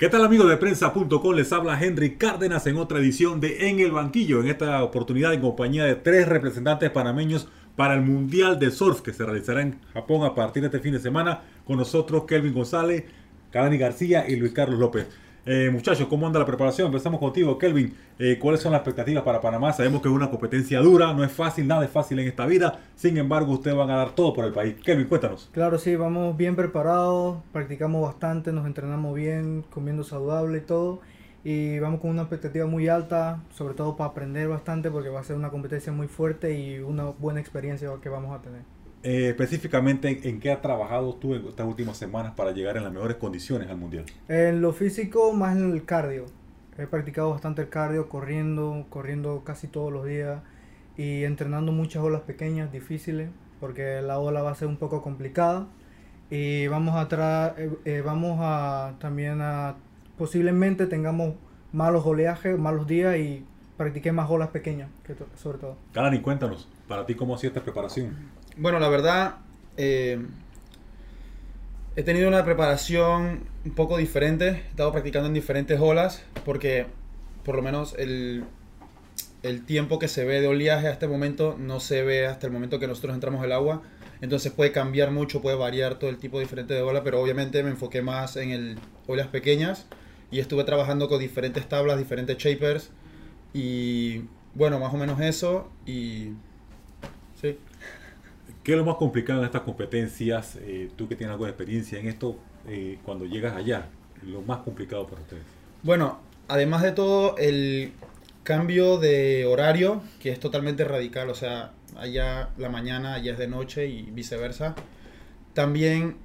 ¿Qué tal amigos de prensa.com? Les habla Henry Cárdenas en otra edición de En el Banquillo, en esta oportunidad en compañía de tres representantes panameños para el Mundial de Surf que se realizará en Japón a partir de este fin de semana. Con nosotros Kelvin González, Calani García y Luis Carlos López. Eh, muchachos, ¿cómo anda la preparación? Empezamos contigo, Kelvin. Eh, ¿Cuáles son las expectativas para Panamá? Sabemos que es una competencia dura, no es fácil, nada es fácil en esta vida. Sin embargo, ustedes van a dar todo por el país. Kelvin, cuéntanos. Claro, sí, vamos bien preparados, practicamos bastante, nos entrenamos bien, comiendo saludable y todo. Y vamos con una expectativa muy alta, sobre todo para aprender bastante, porque va a ser una competencia muy fuerte y una buena experiencia que vamos a tener. Eh, específicamente, ¿en qué has trabajado tú en estas últimas semanas para llegar en las mejores condiciones al Mundial? En lo físico, más en el cardio. He practicado bastante el cardio, corriendo, corriendo casi todos los días y entrenando muchas olas pequeñas, difíciles, porque la ola va a ser un poco complicada. Y vamos a, tra eh, eh, vamos a también a, posiblemente tengamos malos oleajes, malos días y practiqué más olas pequeñas, que sobre todo. Kalani, cuéntanos, para ti, ¿cómo ha sido esta preparación? Bueno, la verdad, eh, he tenido una preparación un poco diferente. He estado practicando en diferentes olas porque por lo menos el, el tiempo que se ve de oleaje a este momento no se ve hasta el momento que nosotros entramos al agua. Entonces puede cambiar mucho, puede variar todo el tipo diferente de ola, pero obviamente me enfoqué más en el olas pequeñas y estuve trabajando con diferentes tablas, diferentes shapers y bueno, más o menos eso y sí. ¿Qué es lo más complicado en estas competencias? Eh, tú que tienes algo de experiencia en esto, eh, cuando llegas allá, lo más complicado para ustedes. Bueno, además de todo, el cambio de horario, que es totalmente radical, o sea, allá la mañana, allá es de noche y viceversa. También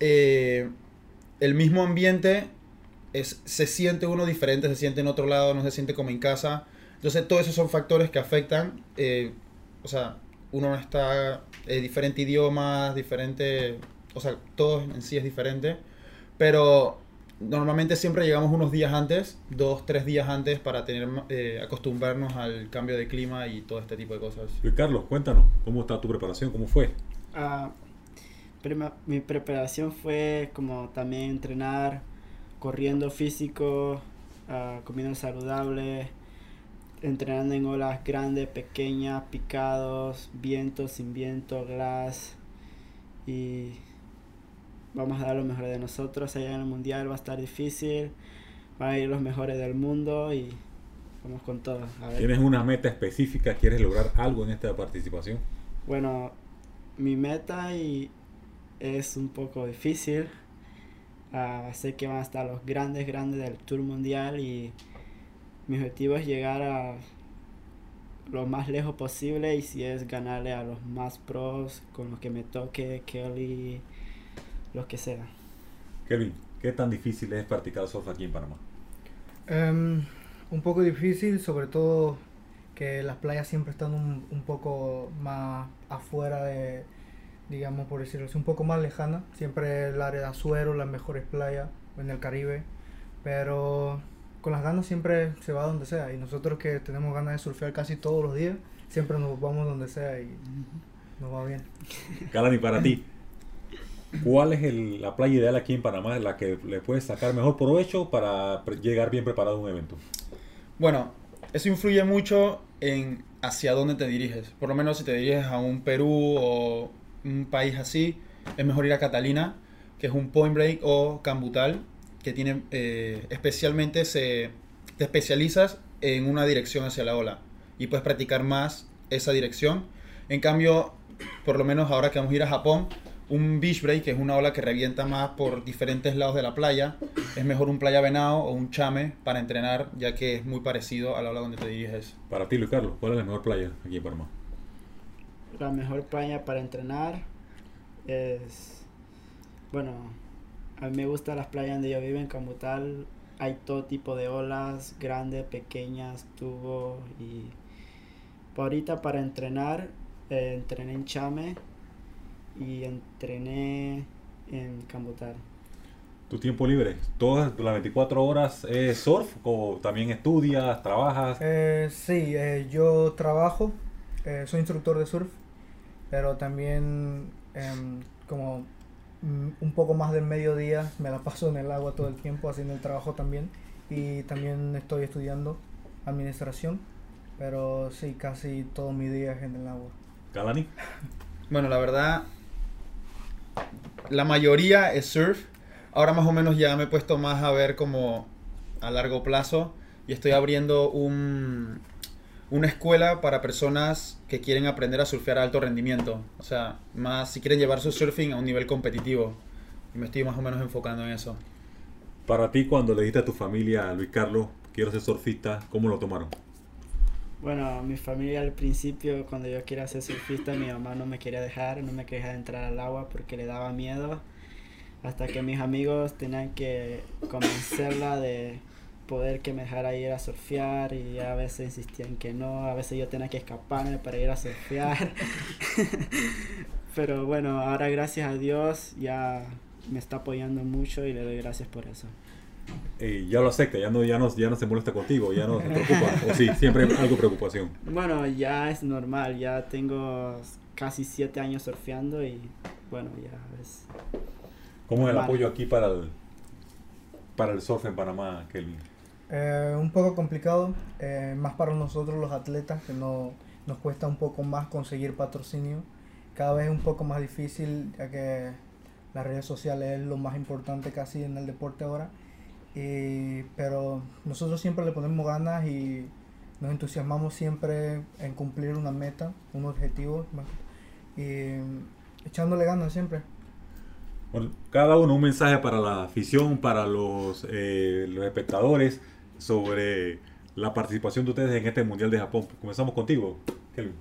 eh, el mismo ambiente es, se siente uno diferente, se siente en otro lado, no se siente como en casa. Entonces, todos esos son factores que afectan. o sea, uno no está eh, diferente idiomas, diferente, o sea, todo en sí es diferente, pero normalmente siempre llegamos unos días antes, dos, tres días antes para tener eh, acostumbrarnos al cambio de clima y todo este tipo de cosas. Luis Carlos, cuéntanos, ¿cómo está tu preparación? ¿Cómo fue? Uh, mi preparación fue como también entrenar, corriendo físico, uh, comiendo saludable, entrenando en olas grandes, pequeñas, picados, viento, sin viento, glass. Y vamos a dar lo mejor de nosotros allá en el mundial. Va a estar difícil. Van a ir los mejores del mundo y vamos con todo. ¿Tienes una meta específica? ¿Quieres lograr algo en esta participación? Bueno, mi meta y es un poco difícil. Uh, sé que van a estar los grandes, grandes del Tour Mundial y mi objetivo es llegar a lo más lejos posible y si es ganarle a los más pros con los que me toque, Kelly, los que sea. Kelly, ¿qué tan difícil es practicar surf aquí en Panamá? Um, un poco difícil, sobre todo que las playas siempre están un, un poco más afuera de, digamos por decirlo así, un poco más lejana. Siempre el área de Azuero, las mejores playas en el Caribe. Pero con las ganas siempre se va donde sea. Y nosotros que tenemos ganas de surfear casi todos los días, siempre nos vamos donde sea y nos va bien. Calani, para ti, ¿cuál es la playa ideal aquí en Panamá, la que le puedes sacar mejor provecho para llegar bien preparado a un evento? Bueno, eso influye mucho en hacia dónde te diriges. Por lo menos si te diriges a un Perú o un país así, es mejor ir a Catalina, que es un point break, o Cambutal, que tiene eh, especialmente se te especializas en una dirección hacia la ola y puedes practicar más esa dirección. En cambio, por lo menos ahora que vamos a ir a Japón, un beach break, que es una ola que revienta más por diferentes lados de la playa, es mejor un playa venado o un chame para entrenar, ya que es muy parecido a la ola donde te diriges. Para ti, Luis Carlos, ¿cuál es la mejor playa aquí en Panamá? La mejor playa para entrenar es, bueno, a mí me gustan las playas donde yo vivo, en Camutal. Hay todo tipo de olas, grandes, pequeñas, tubo. Y ahorita para entrenar, eh, entrené en Chame y entrené en Cambutal. ¿Tu tiempo libre? ¿Todas las 24 horas es surf o también estudias, trabajas? Eh, sí, eh, yo trabajo, eh, soy instructor de surf, pero también em, como un poco más del mediodía me la paso en el agua todo el tiempo haciendo el trabajo también y también estoy estudiando administración, pero sí, casi todo mi día es en el agua. Galani. Bueno, la verdad, la mayoría es surf. Ahora más o menos ya me he puesto más a ver como a largo plazo y estoy abriendo un, una escuela para personas que quieren aprender a surfear a alto rendimiento. O sea, más si quieren llevar su surfing a un nivel competitivo. Y me estoy más o menos enfocando en eso. Para ti, cuando le dijiste a tu familia, Luis Carlos, quiero ser surfista, ¿cómo lo tomaron? Bueno, mi familia al principio, cuando yo quería ser surfista, mi mamá no me quería dejar, no me quería dejar entrar al agua porque le daba miedo. Hasta que mis amigos tenían que convencerla de poder que me dejara ir a surfear y a veces insistían que no, a veces yo tenía que escaparme para ir a surfear. Pero bueno, ahora gracias a Dios ya me está apoyando mucho y le doy gracias por eso. Eh, ya lo acepta, ya no, ya, no, ya no se molesta contigo, ya no se preocupa. o sí, siempre hay algo de preocupación. Bueno, ya es normal, ya tengo casi siete años surfeando y bueno, ya es... ¿Cómo es el apoyo aquí para el, para el surf en Panamá, Kelvin? Eh, un poco complicado, eh, más para nosotros los atletas, que no, nos cuesta un poco más conseguir patrocinio. Cada vez es un poco más difícil, ya que las redes sociales es lo más importante casi en el deporte ahora. Y- pero nosotros siempre le ponemos ganas y nos entusiasmamos siempre en cumplir una meta, un objetivo, y echándole ganas siempre. Cada uno un mensaje para la afición, para los, eh, los espectadores sobre la participación de ustedes en este Mundial de Japón. Comenzamos contigo, Kelvin.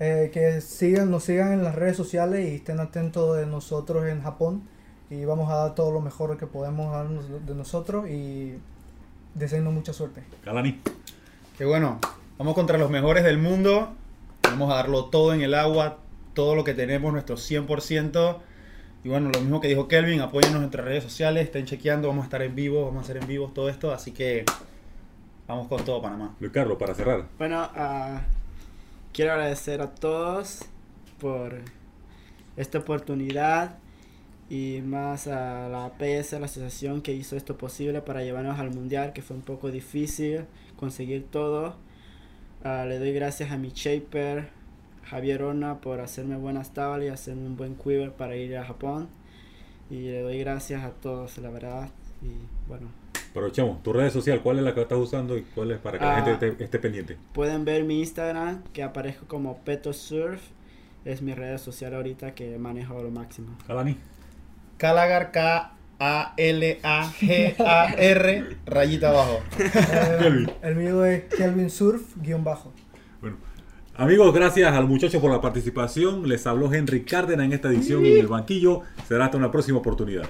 Eh, que sigan, nos sigan en las redes sociales y estén atentos de nosotros en Japón. Y vamos a dar todo lo mejor que podemos darnos de nosotros y deseando mucha suerte. Galani. Que bueno, vamos contra los mejores del mundo. Vamos a darlo todo en el agua, todo lo que tenemos, nuestro 100%. Y bueno, lo mismo que dijo Kelvin, apóyennos en nuestras redes sociales, estén chequeando, vamos a estar en vivo, vamos a hacer en vivo todo esto. Así que vamos con todo, Panamá. Luis Carlos, para cerrar. Bueno, ah, quiero agradecer a todos por esta oportunidad y más a la APS, la asociación que hizo esto posible para llevarnos al mundial, que fue un poco difícil conseguir todo. Ah, le doy gracias a mi shaper, Javier Orna, por hacerme buenas tablas y hacerme un buen quiver para ir a Japón. Y le doy gracias a todos, la verdad. Y bueno, Aprovechemos. Tu red social, ¿cuál es la que estás usando y cuál es para que la Ah. gente esté, esté pendiente? Pueden ver mi Instagram, que aparezco como Peto Surf. Es mi red social ahorita que manejo lo máximo. Galani. Calagar, K-A-L-A-G-A-R, rayita abajo. Kelvin. el mío es Kelvin Surf, guion bajo. Bueno, amigos, gracias al muchacho por la participación. Les habló Henry Cárdenas en esta edición en el banquillo. Será hasta una próxima oportunidad.